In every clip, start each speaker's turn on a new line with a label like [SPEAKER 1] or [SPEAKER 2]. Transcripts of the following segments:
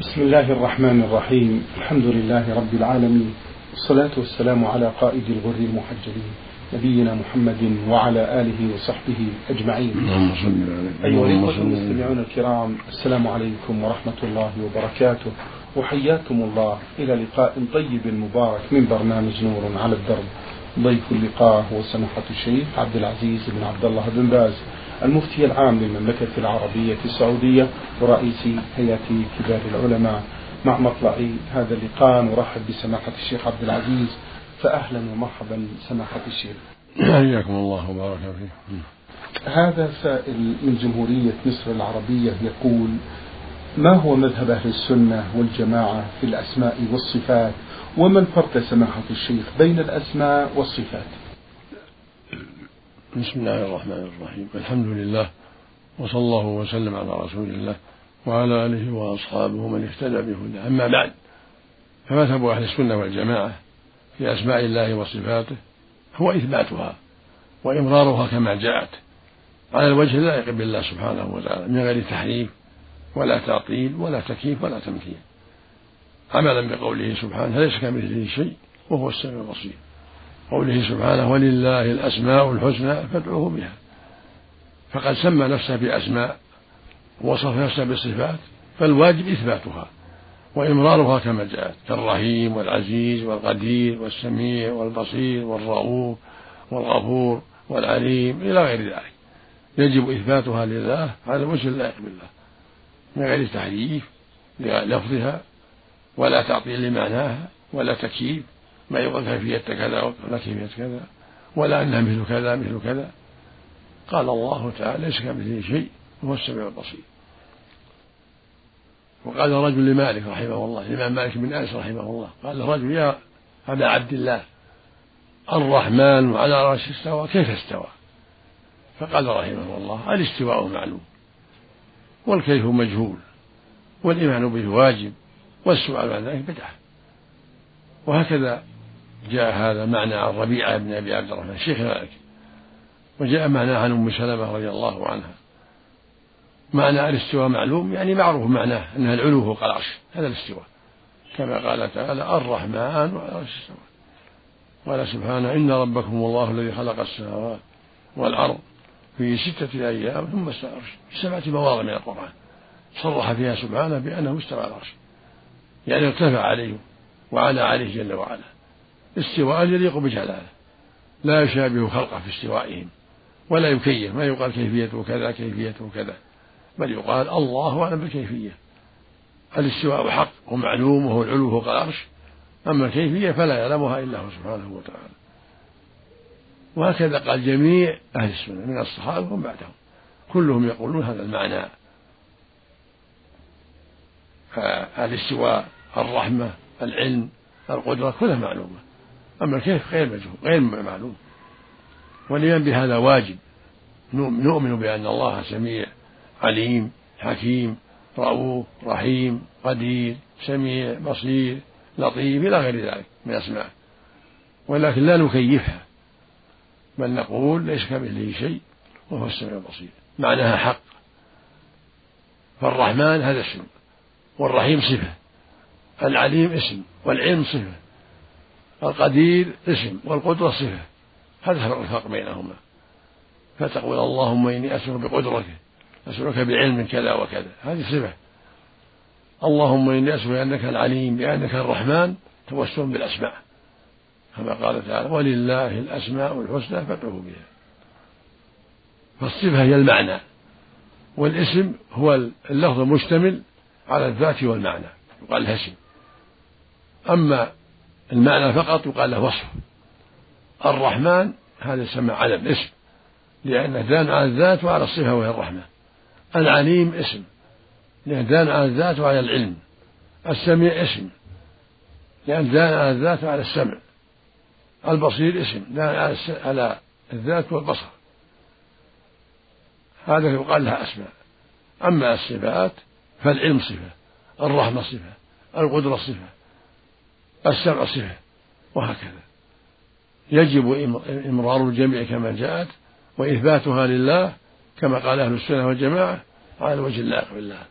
[SPEAKER 1] بسم الله الرحمن الرحيم. الحمد لله رب العالمين. والصلاة والسلام على قائد الغر المحجلين. نبينا محمد وعلى آله وصحبه أجمعين. أيها الإخوة المستمعون الكرام السلام عليكم ورحمة الله وبركاته. وحياكم الله. إلى لقاء طيب مبارك من برنامج نور على الدرب. ضيف اللقاء هو سماحة الشيخ عبد العزيز بن عبد الله بن باز. المفتي العام للمملكة العربية السعودية ورئيس هيئة كبار العلماء مع مطلع هذا اللقاء. نرحب بسماحة الشيخ عبد العزيز. فأهلا ومرحبا سماحة الشيخ.
[SPEAKER 2] حياكم الله وبارك فيكم.
[SPEAKER 1] هذا سائل من جمهورية مصر العربية يقول ما هو مذهب أهل السنة والجماعة في الأسماء والصفات؟ وما الفرق سماحة الشيخ بين الأسماء والصفات؟
[SPEAKER 2] بسم الله الرحمن الرحيم. الحمد لله وصلى الله وسلم على رسول الله وعلى آله وأصحابه ومن اهتدى بهداه. أما بعد فمذهب أهل السنة والجماعة في أسماء الله وصفاته هو إثباتها وإمرارها كما جاءت على الوجه اللائق بالله سبحانه وتعالى من غير تحريف ولا تعطيل ولا تكييف ولا تمثيل عملا بقوله سبحانه ليس كمثله شيء وهو السميع البصير. قوله سبحانه ولله الأسماء الحسنى فادعوه بها. فقد سمى نفسه بأسماء ووصف نفسه بصفات فالواجب إثباتها وإمرارها كما جاءت كالرحيم والعزيز والقدير والسميع والبصير والرؤوف والغفور والعليم إلى غير ذلك. يجب إثباتها لله على الوجه اللائق بالله من غير تحريف للفظها ولا تعطيل لمعناها ولا تكييف. ما يقول كيفية كذا ولا كيفية كذا ولا أنها مثل كذا مثل كذا. قال الله تعالى ليس كمثله شيء وهو السميع البصير. وقال رجل لمالك رحمه الله الإمام مالك بن أنس رحمه الله قال الرجل يا أبا عبد الله الرحمن على رأس استوى كيف استوى؟ فقال رحمه الله الاستواء معلوم والكيف مجهول والإيمان به واجب والسؤال عن ذلك بدعة. وهكذا جاء هذا معنى عن ربيعة بن أبي عبد الرحمن. شيخ مالك. وجاء معناه عن أم سلمة رضي الله عنها. معنى الاستواء معلوم؟ يعني معروف معناه أنها العلو فوق العرش. هذا الاستواء. كما قال تعالى الرحمن على العرش استوى. قال سبحانه إن ربكم الله الذي خلق السماوات والأرض في ستة أيام ثم استوى العرش. في سبعة مواضع من القرآن. صرح فيها سبحانه بأنه استوى العرش. يعني ارتفع عليه وعلى عليه جل وعلا. استواء يليق بجلاله لا يشابه خلقه في استوائهم ولا يكيف ما يقال كيفيته كذا كيفيته كذا بل يقال الله أعلم بالكيفية. الاستواء حق ومعلوم وهو العلو فوق العرش. أما الكيفية فلا يعلمها إلا هو سبحانه وتعالى. وهكذا قال جميع أهل السنة من الصحابة ومن بعدهم. كلهم يقولون هذا المعنى. فالاستواء الرحمة العلم القدرة كلها معلومة. أما الكيف غير مجهول غير معلوم. والإيمان بهذا واجب. نؤمن بأن الله سميع عليم حكيم رؤوف رحيم قدير سميع بصير لطيف إلى غير ذلك من أسمائه ولكن لا نكيفها. بل نقول ليس كمثله شيء وهو السميع البصير. معناها حق. فالرحمن هذا اسم والرحيم صفة العليم اسم والعلم صفة. القدير اسم والقدرة صفة. هذا الفرق بينهما. فتقول اللهم إني أسألك بقدرتك أسألك بعلم كذا وكذا. هذه صفة. اللهم إني أسألك بأنك العليم بأنك الرحمن توسل بالأسماء. كما قال تعالى ولله الأسماء الحسنى فادعوه بها. فالصفة هي المعنى. والاسم هو اللفظ المشتمل على الذات والمعنى يقال له اسم. أما المعنى فقط يقال له وصف. الرحمن هذا يسمى علم اسم. لأنه دان على الذات وعلى الصفة وهي الرحمة العليم اسم. لأنه دان على الذات وعلى العلم. السميع اسم. لأنه دان على الذات وعلى السمع. البصير اسم. دان على الذات والبصر. هذا يقال لها أسماء. أما الصفات فالعلم صفة الرحمة صفة القدرة صفة. السمع صفة وهكذا. يجب إمرار الجميع كما جاءت وإثباتها لله كما قال أهل السنة والجماعة على الوجه اللائق بالله.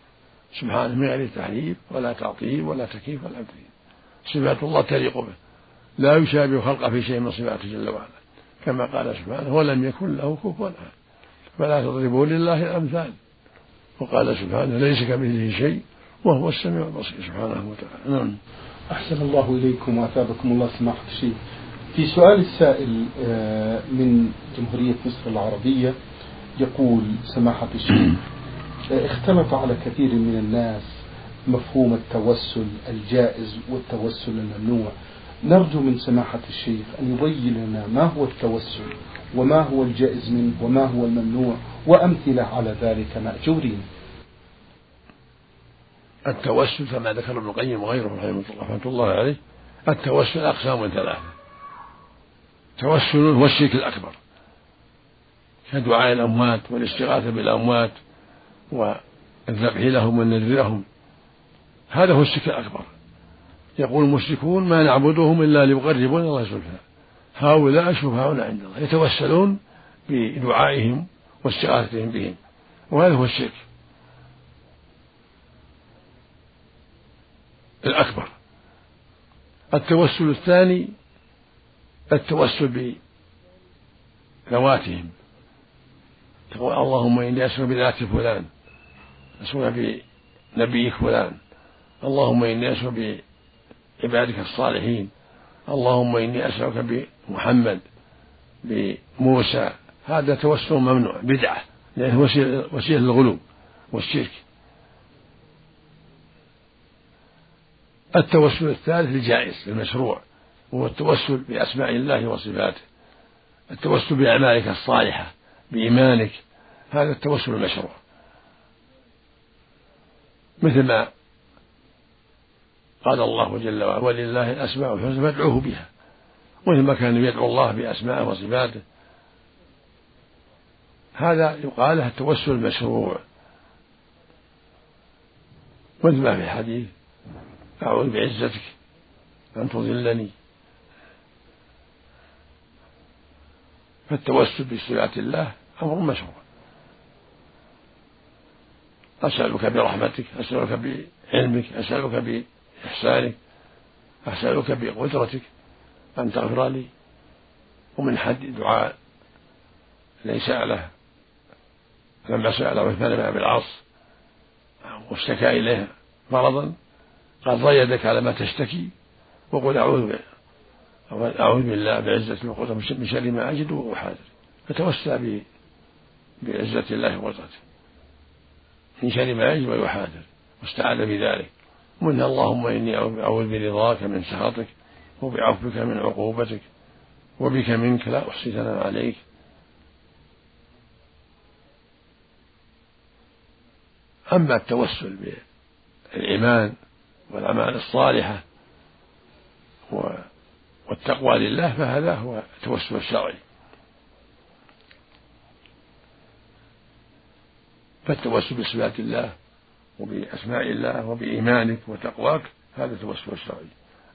[SPEAKER 2] سبحانه من غير تحريف ولا تعطيل ولا تكييف ولا تمثيل صفات الله تليق به. لا يشابه خلقه في شيء من صفاته جل وعلا. كما قال سبحانه ولم يكن له كفوا أحد. فلا تضربوا لله الأمثال. وقال سبحانه ليس كمثله شيء. وهو السميع البصير. سبحانه وتعالى. نعم.
[SPEAKER 1] أحسن الله إليكم وأثابكم الله سماحة الشيخ. في سؤال السائل آه، من جمهورية مصر العربية يقول سماحة الشيخ آه، اختلط على كثير من الناس مفهوم التوسل الجائز والتوسل الممنوع. نرجو من سماحة الشيخ أن يبين لنا ما هو التوسل وما هو الجائز منه وما هو الممنوع وأمثلة على ذلك مأجورين.
[SPEAKER 2] التوسل كما ذكر ابن القيم وغيره رحمه الله عليه التوسل أقسام ثلاثة. توسل هو الشرك الأكبر. كدعاء الأموات والاستغاثة بالأموات والذبح لهم والنذر لهم. هذا هو الشرك الأكبر. يقول المشركون ما نعبدهم إلا ليقربونا الله زلفى هؤلاء شفعاؤنا عند الله يتوسلون بدعائهم واستغاثتهم بهم. وهذا هو الشرك. الأكبر. التوسل الثاني التوسل بذواتهم. تقول اللهم إني أسأل بذات فلان أسأل بنبيك فلان. اللهم إني أسأل بعبادك الصالحين. اللهم إني أسألك بمحمد بموسى. هذا توسل ممنوع بدعة لأنه وسيلة, الغلو والشرك. التوسل الثالث الجائز المشروع وهو التوسل بأسماء الله وصفاته. التوسل بأعمالك الصالحة بإيمانك هذا التوسل المشروع. مثل ما قال الله جل وعلا ولله الأسماء الحسنى فادعوه بها. مثل ما كان يدعو الله بأسمائه وصفاته. هذا يقال له التوسل المشروع. مثل ما في الحديث أعوذ بعزتك أن تضلني. فالتوسل بصفات الله أمر مشروع. أسألك برحمتك أسألك بعلمك أسألك بإحسانك أسألك بقدرتك أن تغفر لي. ومن حد دعاء الذي سأله لما سأل عثمان بن أبي العاص واشتكى إليه مرضا ضع يدك على ما تشتكي وقل أعوذ أعوذ بالله بعزة وقدرة من شر ما أجد وأحاذر. فتوسع بعزة الله وقدرته. من شر ما يجد ويحاذر. واستعاذ بذلك. من اللهم إني أعوذ برضاك من سخطك وبعفوك من عقوبتك وبك منك لا أحصي ثناء عليك. أما التوسل بالإيمان والأعمال الصالحة والتقوى لله فهذا هو التوسل الشرعي. فالتوسل بصفات الله وبأسماء الله وبإيمانك وتقواك هذا التوسل الشرعي.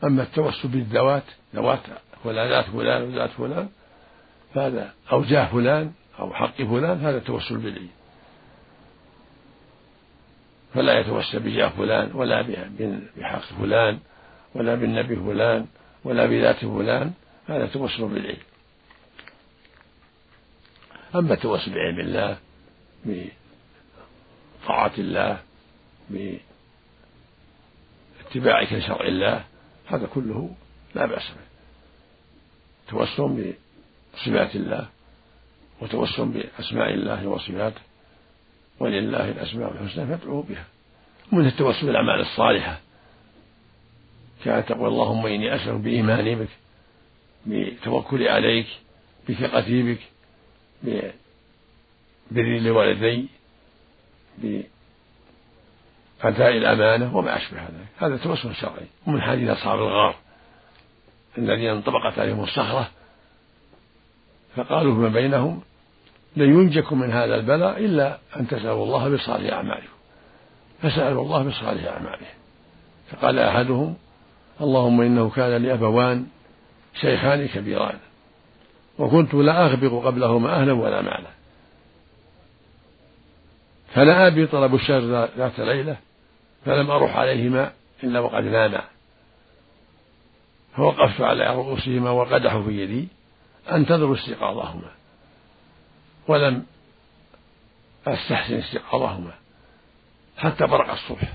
[SPEAKER 2] أما التوسل بالذوات ذوات فلان ذات فلان وذات فلان فهذا أو جاه فلان أو حق فلان هذا التوسل بالعلم. فلا يتوسل بجاه فلان ولا بحق فلان ولا بالنبي فلان ولا بذات فلان. هذا توسل بالعلم. أما التوسل بعلم الله بطاعة الله باتباعك لشرع الله هذا كله لا بأس به. توسل بصفات الله وتوسل بأسماء الله وصفاته. ولله الأسماء الحسنى فادعوه بها. ومن التوسل بالأعمال الصالحة. كانت تقول اللهم إني أسألك بإيماني بك بتوكلي عليك بثقتي بك ببري لوالدي بأداء الأمانة وما أشبه ذلك. هذا توسل شرعي. ومن حديث أصحاب الغار الذين انطبقت عليهم الصخرة فقالوا فيما بينهم لن ينجكم من هذا البلاء إلا أن تسألوا الله بصالح أعمالكم فسألوا الله بصالح أعمالهم فقال أحدهم اللهم إنه كان لي أبوان شيخان كبيران وكنت لا أغبق قبلهما أهلا ولا مالا. فنأى بي طلب الشر ذات ليلة فلم أروح عليهما إلا وقد ناما. فوقفت على رؤوسهما والقدح في يدي أنتظر استيقاظهما. ولم أستحسن استيقاظهما حتى برق الصبح.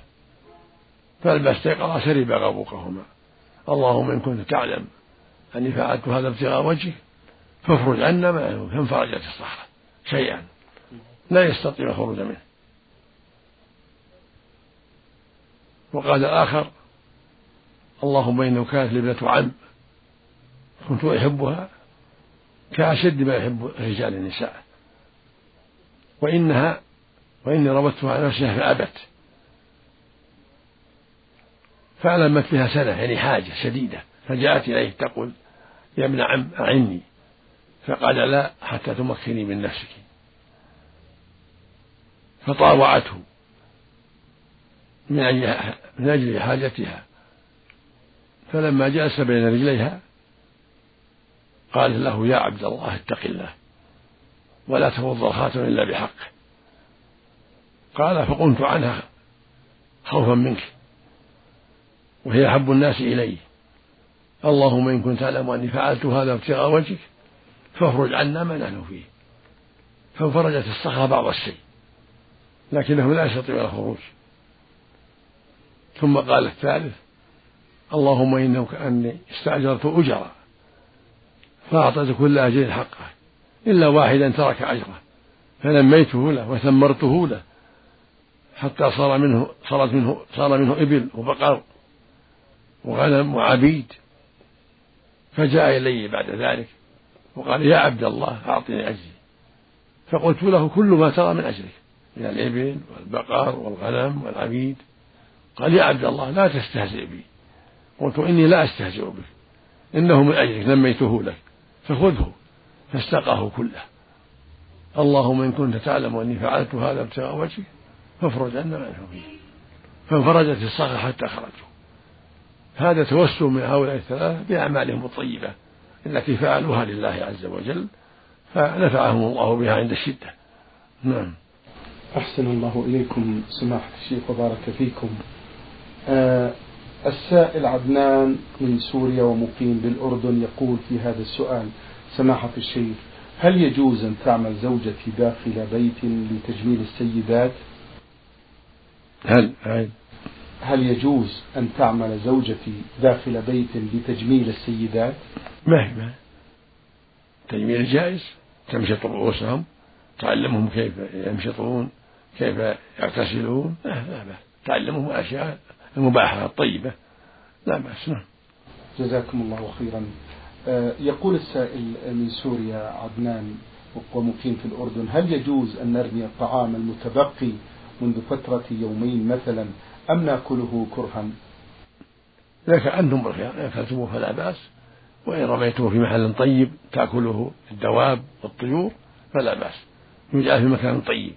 [SPEAKER 2] فلما استيقظا شرب غبوقهما. اللهم إن كنت تعلم أني فعلت هذا ابتغاء وجهك فافرج عنا ما فانفرجت الصخرة شيئا. لا يستطيع الخروج منه. وقال الآخر اللهم إنه كانت لي ابنة عم. كنت أحبها كأشد ما يحب الرجال النساء. وإنها وإني ربطتها على نفسها فأبت فألمت بها سنة يعني حاجة شديدة فجاءت إليه تقول يا ابن عم أعني فقال لا حتى تمكني من نفسك. فطاوعته من من أجل حاجتها. فلما جلس بين رجليها قال له يا عبد الله اتق الله. ولا تفض الخاتم إلا بحقه قال فقمت عنها خوفا منك. وهي أحب الناس إلي. اللهم إن كنت تعلم أني فعلت هذا ابتغاء وجهك فافرج عنا ما نحن فيه. فانفرجت الصخرة بعض الشيء لكنه لا يستطيع الخروج. ثم قال الثالث اللهم إنه كأني استأجرت أجرا فأعطيت كل أجر حقه. إلا واحدا ترك أجره. فنميته له وثمرته له. حتى صار منه صارت منه صار منه إبل وبقر وغنم وعبيد. فجاء إلي بعد ذلك وقال يا عبد الله أعطني أجري. فقلت له كل ما ترى من أجرك من الإبل والبقر والغنم والعبيد. قال يا عبد الله لا تستهزئ بي. قلت إني لا أستهزئ بك. إنه من أجلك نميته لك. فخذه. فاستقاه كله. اللهم إن كنت تعلم أني فعلت هذا ابتغاء وجهك فافرج عنا ما فانفرجت الصخرة حتى خرجوا. هذا توسل من هؤلاء الثلاثة بأعمالهم الطيبة التي فعلوها لله عز وجل فنفعهم الله بها عند الشدة. نعم.
[SPEAKER 1] أحسن الله إليكم سماحة الشيخ وبارك فيكم. آه السائل عدنان من سوريا ومقيم بالأردن يقول في هذا السؤال سماحة الشيخ هل يجوز أن تعمل زوجتي داخل بيت لتجميل السيدات؟
[SPEAKER 2] هل؟ هل؟
[SPEAKER 1] هل يجوز أن تعمل زوجتي داخل بيت لتجميل السيدات؟
[SPEAKER 2] ما هي؟ ما تجميل جائز تمشط رؤوسهم تعلمهم كيف يمشطون كيف يغتسلون لا لا بأس تعلمهم أشياء المباحة الطيبة لا بأس نعم.
[SPEAKER 1] جزاكم الله خيرا. يقول السائل من سوريا عدنان ومقيم في الأردن هل يجوز أن نرمي الطعام المتبقي منذ فترة يومين مثلا أم نأكله كرها؟
[SPEAKER 2] إذا كأنتم بالخيار إن أكلتموه فلا بأس وإن رميتوه في محل طيب تأكله الدواب والطيور فلا بأس. يجعل في مكان طيب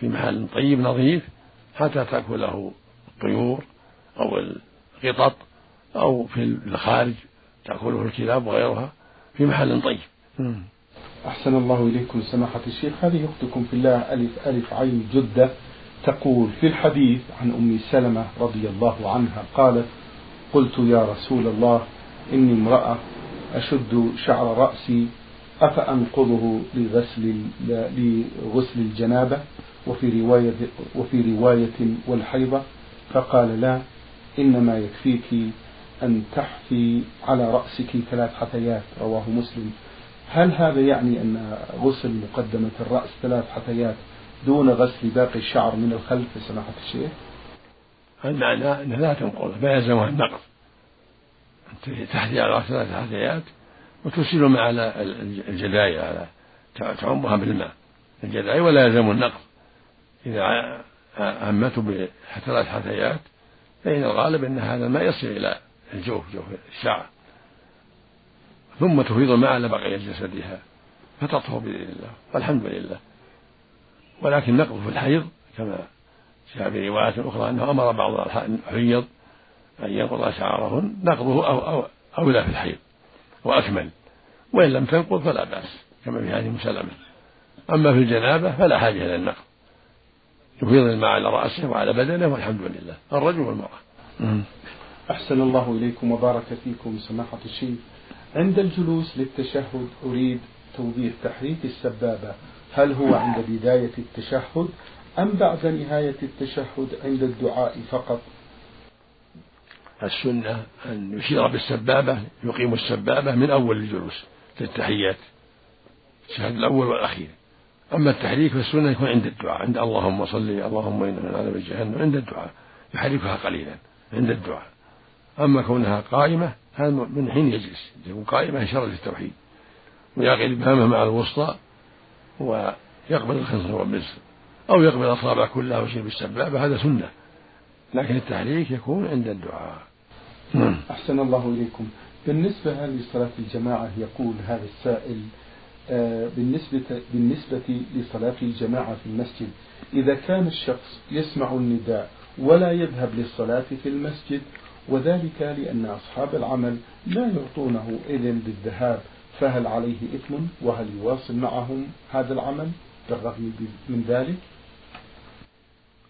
[SPEAKER 2] في محل طيب نظيف حتى تأكله الطيور أو القطط أو في الخارج تأكله الكلاب وغيرها في محل طيب.
[SPEAKER 1] أحسن الله إليكم سماحة الشيخ. هذه أختكم في الله ألف ألف عين جدة تقول في الحديث عن أم سلمة رضي الله عنها قالت قلت يا رسول الله إني امرأة أشد شعر رأسي أفأنقضه لغسل لغسل الجنابة وفي رواية وفي رواية والحيضة؟ فقال لا إنما يكفيك أن تحفي على رأسك ثلاث حثيات رواه مسلم. هل هذا يعني أن غسل مقدمة الرأس ثلاث حثيات دون غسل باقي الشعر من الخلف؟ سماحة الشيخ؟
[SPEAKER 2] المعنى أنها لا تنقض فيلزمها النقض تحذي على ثلاث حثيات وتسيل مع على الجداية على تعمها بالماء. الجداية ولا يلزم النقض إذا عمته بثلاث حثيات فإن الغالب أن هذا الماء يصل إلى الجوف جوف الشعر. ثم تفيض الماء على بقية جسدها فتطهر بإذن الله والحمد لله. ولكن نقض في الحيض كما جاء في روايات أخرى أنه أمر بعض الحيض أن ينقض شعرهن نقضه أو أو أولى في الحيض وأكمل. وإن لم تنقض فلا بأس كما في هذه مسلمة أما في الجنابة فلا حاجة إلى النقض. يفيض الماء على رأسه وعلى بدنه والحمد لله. الرجل والمرأة.
[SPEAKER 1] أحسن الله إليكم وبارك فيكم سماحة الشيخ. عند الجلوس للتشهد أريد توضيح تحريك السبابة. هل هو عند بداية التشهد أم بعد نهاية التشهد عند الدعاء فقط؟
[SPEAKER 2] السنة أن يشير بالسبابة يقيم السبابة من أول الجلوس للتحيات. الشهد الأول والأخير. أما التحريك فالسنة يكون عند الدعاء عند اللهم صل اللهم إنا من عذاب جهنم عند الدعاء. يحركها قليلا عند الدعاء. أما كونها قائمة هذا من حين يجلس. تكون قائمة إشارة للتوحيد ويعقد إبهامه مع الوسطى ويقبل الخنصر والبزر أو يقبل الأصابع كلها ويشير بالسبابة هذا سنة. لكن التحريك يكون عند الدعاء.
[SPEAKER 1] نعم. أحسن الله إليكم. بالنسبة هذه صلاة الجماعة يقول هذا السائل آه، بالنسبة بالنسبة لصلاة الجماعة في المسجد إذا كان الشخص يسمع النداء ولا يذهب للصلاة في المسجد وذلك لأن أصحاب العمل لا يعطونه إذن بالذهاب فهل عليه إثم وهل يواصل معهم هذا العمل؟ بالرغم من ذلك؟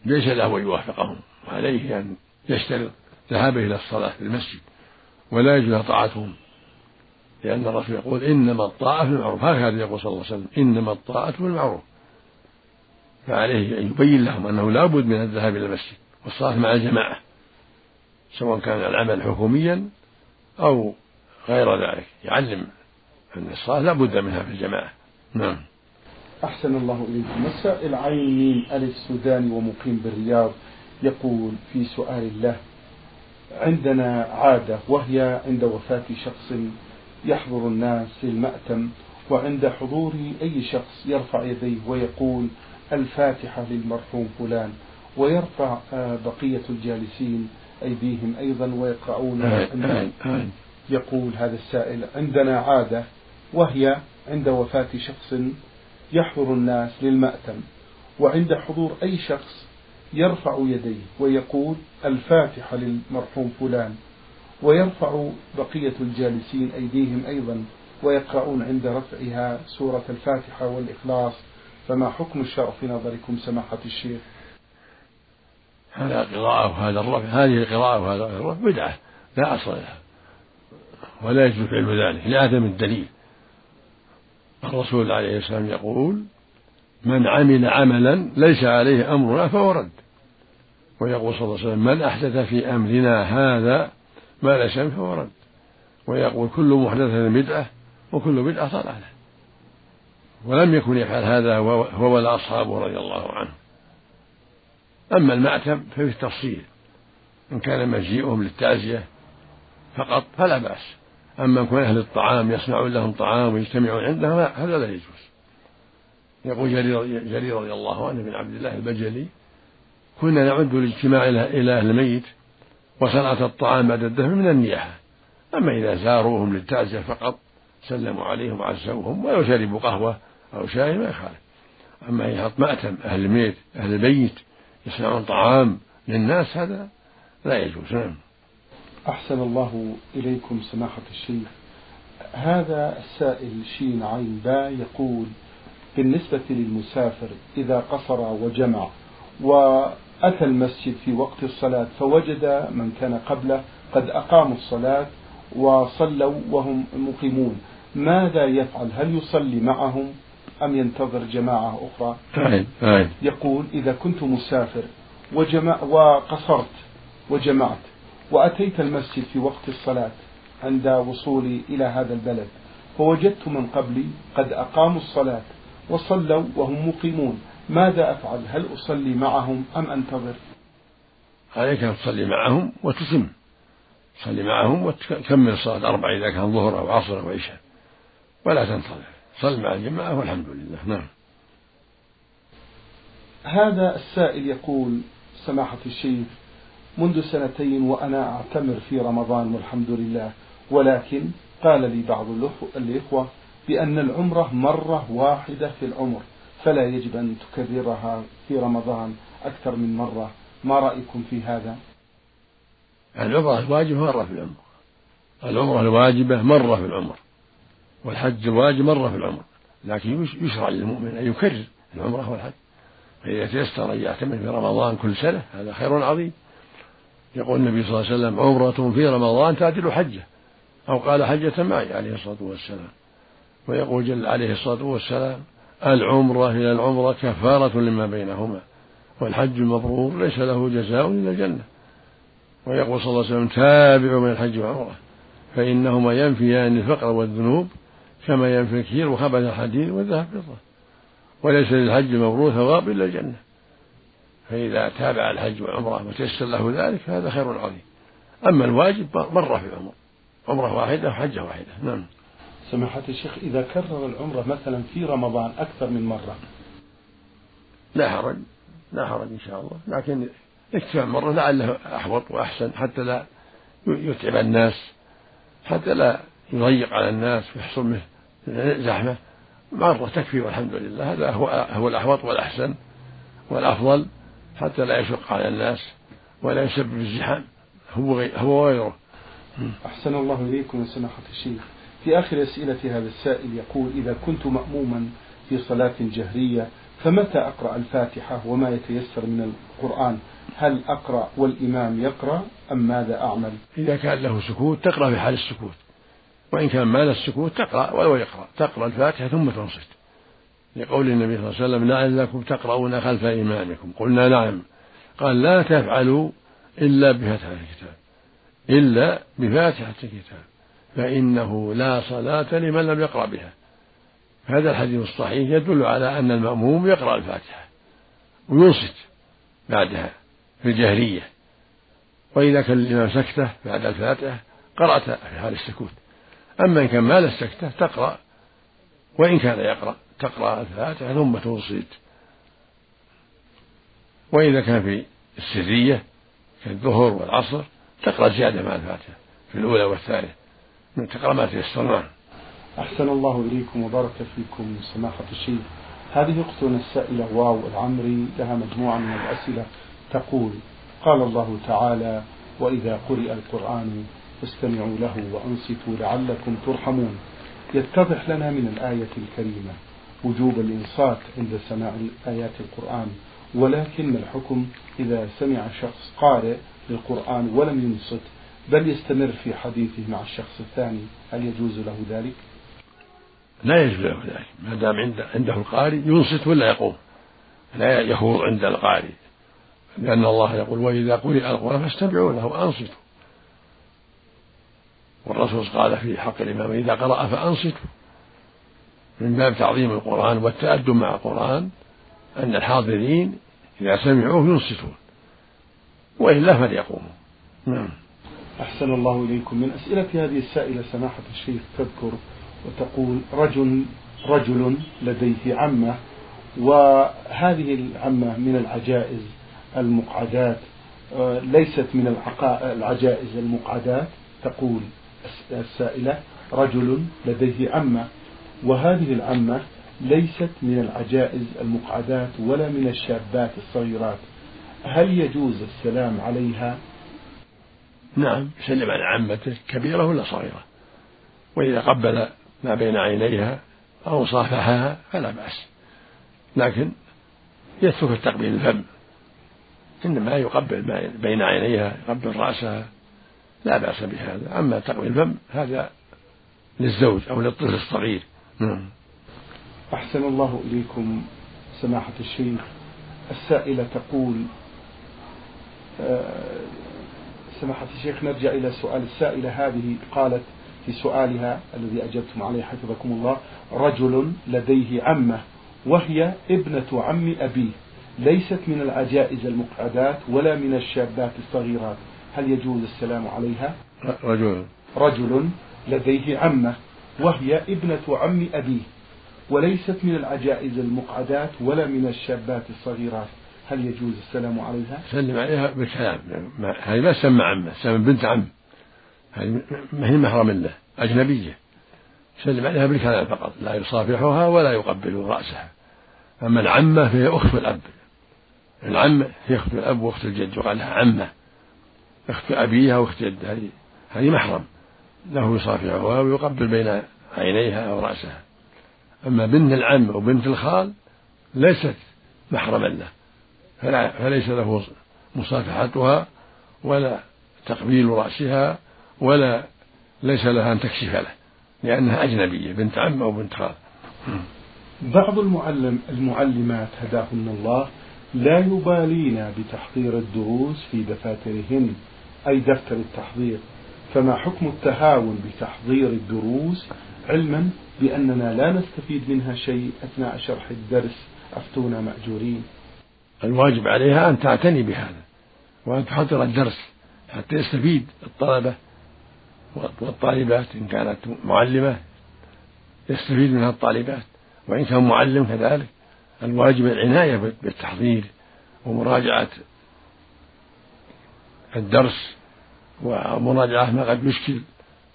[SPEAKER 2] ليس له أن يوافقهم وعليه أن يشترط ذهابه إلى الصلاة في المسجد ولا يجوز طاعتهم. لأن الرسول يقول إنما الطاعة في المعروف هكذا يقول صلى الله عليه وسلم إنما الطاعة في المعروف. فعليه أن يبين لهم أنه لا بد من الذهاب إلى المسجد والصلاة مع الجماعة. سواء كان العمل حكوميا أو غير ذلك. يعلم أن الصلاة لا بد منها في الجماعة. نعم.
[SPEAKER 1] أحسن الله إليكم السائل عين ألف سوداني ومقيم بالرياض يقول في سؤال له عندنا عادة وهي عند وفاة شخص يحضر الناس للمأتم وعند حضور أي شخص يرفع يديه ويقول الفاتحة للمرحوم فلان ويرفع بقية الجالسين أيديهم أيضا ويقرؤون يقول هذا السائل عندنا عادة وهي عند وفاة شخص يحضر الناس للمأتم وعند حضور أي شخص يرفع يديه ويقول الفاتحة للمرحوم فلان ويرفع بقية الجالسين أيديهم أيضا ويقرؤون عند رفعها سورة الفاتحة والإخلاص. فما حكم الشرع في نظركم سماحة الشيخ؟
[SPEAKER 2] هذا قراءة وهذا الرفع هذه القراءة وهذا الرفع بدعة لا أصل لها ولا يجوز فعل ذلك لعدم الدليل. الرسول عليه السلام يقول من عمل عملا ليس عليه أمرنا فهو رد. ويقول صلى الله عليه وسلم من أحدث في أمرنا هذا ما ليس فهو رد. ويقول كل محدثة بدعة وكل بدعة ضلالة. ولم يكن يفعل هذا هو ولا أصحابه رضي الله عنه أما المأتم ففي التفصيل إن كان مجيئهم للتعزية فقط فلا بأس. أما يكون أهل الطعام يصنعون لهم طعام ويجتمعون عندهم هذا لا يجوز. يقول جرير, جرير رضي الله عنه بن عبد الله البجلي كنا نعد الاجتماع إلى أهل الميت وصنعة الطعام بعد الدفن من النياحة. أما إذا زاروهم للتعزية فقط سلموا عليهم وعزوهم ولو شربوا قهوة أو شاي ما يخالف. أما يحط مأتم أهل الميت أهل البيت يصنعون طعام للناس هذا لا يجوز. نعم.
[SPEAKER 1] أحسن الله إليكم سماحة الشيخ. هذا السائل شين عين با يقول بالنسبة للمسافر إذا قصر وجمع وأتى المسجد في وقت الصلاة فوجد من كان قبله قد أقاموا الصلاة وصلوا وهم مقيمون ماذا يفعل؟ هل يصلي معهم؟ أم ينتظر جماعة أخرى؟
[SPEAKER 2] فاهم فاهم
[SPEAKER 1] يقول إذا كنت مسافر وجمع وقصرت وجمعت وأتيت المسجد في وقت الصلاة عند وصولي إلى هذا البلد فوجدت من قبلي قد أقاموا الصلاة وصلوا وهم مقيمون. ماذا أفعل؟ هل أصلي معهم أم أنتظر؟
[SPEAKER 2] عليك أن تصلي معهم وتتم تصلي معهم وتكمل الصلاة أربع إذا كان ظهر أو عصر أو عشاء. ولا تنتظر. صل مع الجماعة والحمد لله. نعم.
[SPEAKER 1] هذا السائل يقول سماحة الشيخ منذ سنتين وأنا أعتمر في رمضان والحمد لله ولكن قال لي بعض الإخوة بأن العمرة مرة واحدة في العمر فلا يجب أن تكررها في رمضان أكثر من مرة. ما رأيكم في هذا؟
[SPEAKER 2] العمرة الواجبة مرة في العمر. العمرة الواجبة مرة في العمر. والحج الواجب مرة في العمر. لكن يشرع للمؤمن أن يكرر العمرة والحج. فإذا تيسر أن يعتمر في رمضان كل سنة هذا خير عظيم. يقول النبي صلى الله عليه وسلم عمرة في رمضان تعدل حجة. أو قال حجة معي عليه الصلاة والسلام. ويقول جل عليه الصلاة والسلام العمرة إلى العمرة كفارة لما بينهما والحج المبرور ليس له جزاء إلا الجنة. ويقول صلى الله عليه وسلم تابعوا من الحج والعمرة فإنهما ينفيان الفقر والذنوب كما ينفي الكير وخبث الحديد والذهب فضة. وليس للحج المبرور ثواب إلا الجنة. فإذا تابع الحج والعمرة وتيسر له ذلك فهذا خير عظيم. أما الواجب مرة في العمر. عمرة واحدة وحجة واحدة. نعم.
[SPEAKER 1] سماحة الشيخ إذا كرر العمرة مثلا في رمضان أكثر من مرة.
[SPEAKER 2] لا حرج. لا حرج إن شاء الله. لكن اكتفى مرة لعله أحوط وأحسن. حتى لا يتعب الناس. حتى لا يضيق على الناس ويحصل منه زحمة. مرة تكفي والحمد لله. هذا هو هو الأحوط والأحسن والأفضل حتى لا يشق على الناس ولا يسبب الزحام. هو هو وغيره.
[SPEAKER 1] أحسن الله إليكم سماحة الشيخ. في آخر أسئلة هذا السائل يقول إذا كنت مأموما في صلاة جهرية فمتى أقرأ الفاتحة وما يتيسر من القرآن؟ هل أقرأ والإمام يقرأ أم ماذا أعمل؟
[SPEAKER 2] إذا كان له سكوت تقرأ في حال السكوت. وإن كان ما له السكوت تقرأ ولو يقرأ. تقرأ الفاتحة ثم تنصت. لقول النبي صلى الله عليه وسلم لعلكم تقرؤون خلف إمامكم قلنا نعم. قال لا تفعلوا إلا بفتحة الكتاب. إلا بفاتحة الكتاب. فإنه لا صلاة لمن لم يقرأ بها. هذا الحديث الصحيح يدل على أن المأموم يقرأ الفاتحة وينصت بعدها في الجهرية وإذا كان الإمام سكتة بعد الفاتحة قرأت في حال السكوت. أما إن كان ما له سكتة تقرأ وإن كان يقرأ تقرأ الفاتحة ثم تنصت وإذا كان في السرية كالظهر والعصر تقرأ زيادة مع الفاتحة في الأولى والثانية. تقرأ ما تيسر
[SPEAKER 1] أحسن الله إليكم وبارك فيكم سماحة الشيخ. هذه أختنا السائلة واو العمري لها مجموعة من الأسئلة تقول قال الله تعالى وإذا قرئ القرآن فاستمعوا له وأنصتوا لعلكم ترحمون. يتضح لنا من الآية الكريمة وجوب الإنصات عند سماع آيات القرآن ولكن الحكم إذا سمع شخص قارئ للقرآن ولم ينصت بل يستمر في حديثه مع الشخص الثاني هل يجوز له ذلك؟
[SPEAKER 2] لا يجوز له ذلك. ما دام عنده القارئ ينصت ولا يقوم؟ لا يخوض عند القارئ. لأن الله يقول وإذا قرئ القرآن فاستمعوا له وأنصتوا. والرسول قال في حق الإمام إذا قرأ فأنصتوا من باب تعظيم القرآن والتأدب مع القرآن أن الحاضرين إذا سمعوه ينصتون. وإلا فليقوموا. نعم.
[SPEAKER 1] أحسن الله إليكم. من أسئلة هذه السائلة سماحة الشيخ تذكر وتقول رجل رجل لديه عمة وهذه العمة من العجائز المقعدات آه، ليست من العجائز المقعدات تقول السائلة رجل لديه عمة وهذه العمة ليست من العجائز المقعدات ولا من الشابات الصغيرات. هل يجوز السلام عليها؟
[SPEAKER 2] نعم. يسلم على عمته كبيرة ولا صغيرة وإذا قبل ما بين عينيها أو صافحها فلا بأس. لكن يترك التقبيل الفم إنما يقبل ما بين عينيها يقبل رأسها لا بأس بهذا. أما تقبيل الفم هذا للزوج أو للطفل الصغير. نعم.
[SPEAKER 1] أحسن الله إليكم سماحة الشيخ. السائلة تقول آه، سماحة الشيخ نرجع إلى سؤال السائلة هذه. قالت في سؤالها الذي أجبتم عليه حفظكم الله رجل لديه عمة وهي ابنة عم أبيه. ليست من العجائز المقعدات ولا من الشابات الصغيرات. هل يجوز السلام عليها؟
[SPEAKER 2] رجل.
[SPEAKER 1] رجل لديه عمة وهي ابنة عم أبيه وليست من العجائز المقعدات ولا من الشابات الصغيرات. هل يجوز السلام عليها؟
[SPEAKER 2] سلم عليها بالكلام هذه ما تسمى عمة تسمى بنت عم. هذه ما هي محرم له أجنبية. سلم عليها بالكلام فقط لا يصافحها ولا يقبل رأسها. أما العمة فهي أخت الأب. العمة هي أخت الأب وأخت الجد وقال لها عمة أخت أبيها وأخت جدها هذه هذه محرم. له يصافحها ويقبل بين عينيها أو رأسها أما بنت العم أو بنت الخال ليست محرما له. فلا فليس له مصافحتها ولا تقبيل رأسها ولا ليس لها أن تكشف له لأنها أجنبية بنت عم أو بنت خال.
[SPEAKER 1] بعض المعلم المعلمات هداهن الله لا يبالين بتحضير الدروس في دفاترهن. أي دفتر التحضير. فما حكم التهاون بتحضير الدروس علما بأننا لا نستفيد منها شيء أثناء شرح الدرس؟ أفتونا مأجورين.
[SPEAKER 2] الواجب عليها أن تعتني بهذا وأن تحضر الدرس حتى يستفيد الطلبة والطالبات إن كانت معلمة يستفيد منها الطالبات وإن كان معلم كذلك. الواجب العناية بالتحضير ومراجعة الدرس ومراجعة ما قد يشكل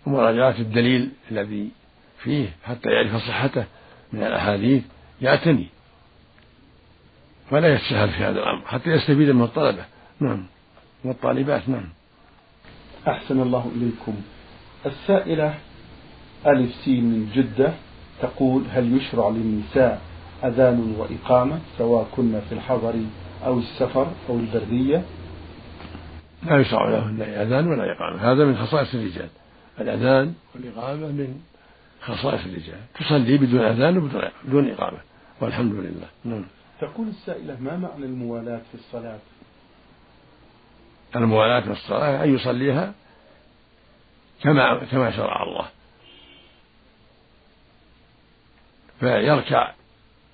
[SPEAKER 2] ومراجعة الدليل الذي فيه حتى يعرف صحته من الأحاديث يعتني. ولا يتساهل في هذا الأمر حتى يستفيد من الطلبة. نعم. والطالبات نعم.
[SPEAKER 1] أحسن الله إليكم. السائلة ألف سين من جدة تقول هل يشرع للنساء أذان وإقامة سواء كنا في الحضر أو السفر أو البرية
[SPEAKER 2] لا يشرع لهن أذان ولا إقامة. هذا من خصائص الرجال. الأذان والإقامة من خصائص الرجال. تصلي بدون أذان وبدون إقامة والحمد لله. نعم.
[SPEAKER 1] تقول السائلة ما معنى الموالاة في الصلاة؟
[SPEAKER 2] الموالاة في الصلاة أن يصليها كما كما شرع الله. فيركع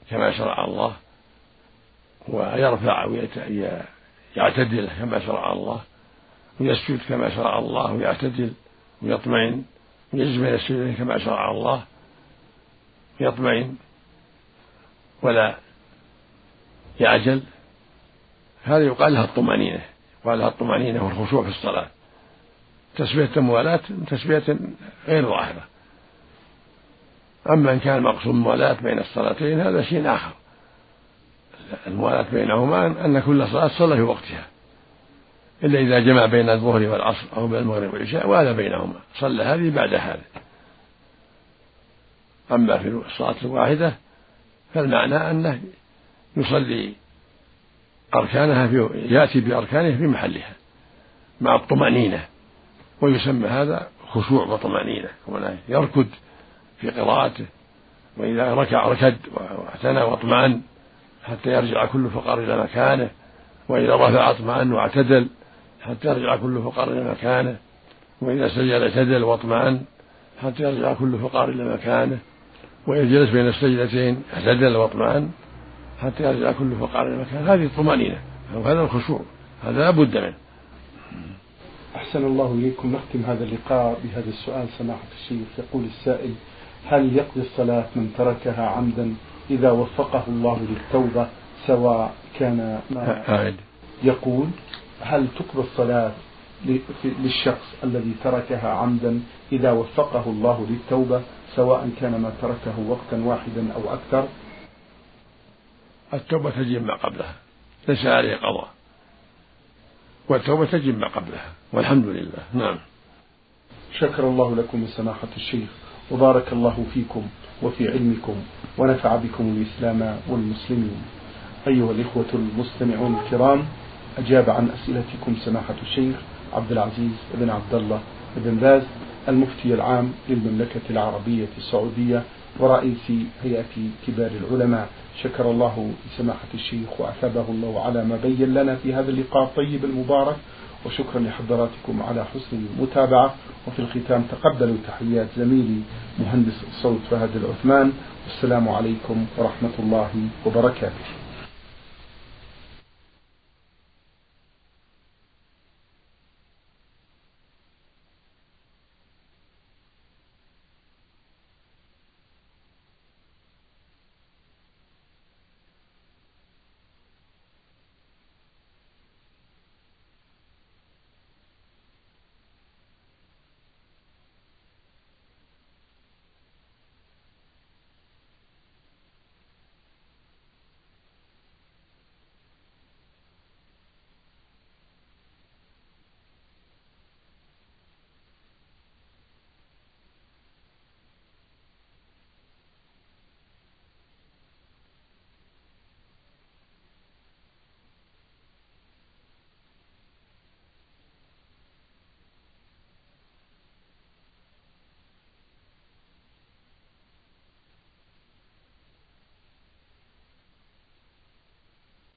[SPEAKER 2] كما شرع الله ويرفع ويعتدل كما شرع الله. ويسجد كما شرع الله ويعتدل ويطمئن ويجزم إلى السجود كما شرع الله يطمئن ولا يعجل. هذا يقال لها الطمأنينة يقال لها الطمأنينة والخشوع في الصلاة. تسبية الموالاة تسبية غير ظاهرة. أما إن كان المقصود الموالاة بين الصلاتين هذا شيء آخر. الموالاة بينهما أن كل صلاة صلى في وقتها. إلا إذا جمع بين الظهر والعصر أو بين المغرب والعشاء وهذا بينهما. صلى هذه بعد هذه أما في الصلاة الواحدة فالمعنى أنه يصلي أركانها في يأتي بأركانه في محلها مع الطمأنينة. ويسمى هذا خشوع وطمأنينة يركض في قراءته وإذا ركع ركد واعتنى واطمأن حتى يرجع كل فقار إلى مكانه وإذا رفع اطمأن واعتدل. حتى يرجع كل فقار إلى مكانه وإذا سجد اعتدل واطمأن حتى يرجع كل فقار إلى مكانه وإذا جلس بين السجدتين اعتدل واطمأن حتى يرجع كل فقار إلى مكانه. هذه الطمأنينة وهذا الخشوع هذا لا بد منه.
[SPEAKER 1] أحسن الله إليكم. نختم هذا اللقاء بهذا السؤال سماحة الشيخ. يقول السائل هل يقضي الصلاة من تركها عمدا إذا وفقه الله للتوبة سواء كان ما يقول؟ هل تقضى الصلاة للشخص الذي تركها عمدا إذا وفقه الله للتوبة سواء كان ما تركه وقتا واحدا أو أكثر؟
[SPEAKER 2] التوبة تجب ما قبلها ليس عليه قضاء. والتوبة تجب ما قبلها والحمد لله. نعم.
[SPEAKER 1] شكر الله لكم سماحة الشيخ وبارك الله فيكم وفي علمكم ونفع بكم الإسلام والمسلمين. أيها الإخوة المستمعون الكرام أجاب عن أسئلتكم سماحة الشيخ عبد العزيز بن عبد الله بن باز المفتي العام للمملكة العربية السعودية ورئيس هيئة كبار العلماء. شكر الله لسماحة الشيخ وأثابه الله على ما بين لنا في هذا اللقاء الطيب المبارك. وشكرا لحضراتكم على حسن المتابعة. وفي الختام تقبلوا تحيات زميلي مهندس الصوت فهد العثمان. والسلام عليكم ورحمة الله وبركاته.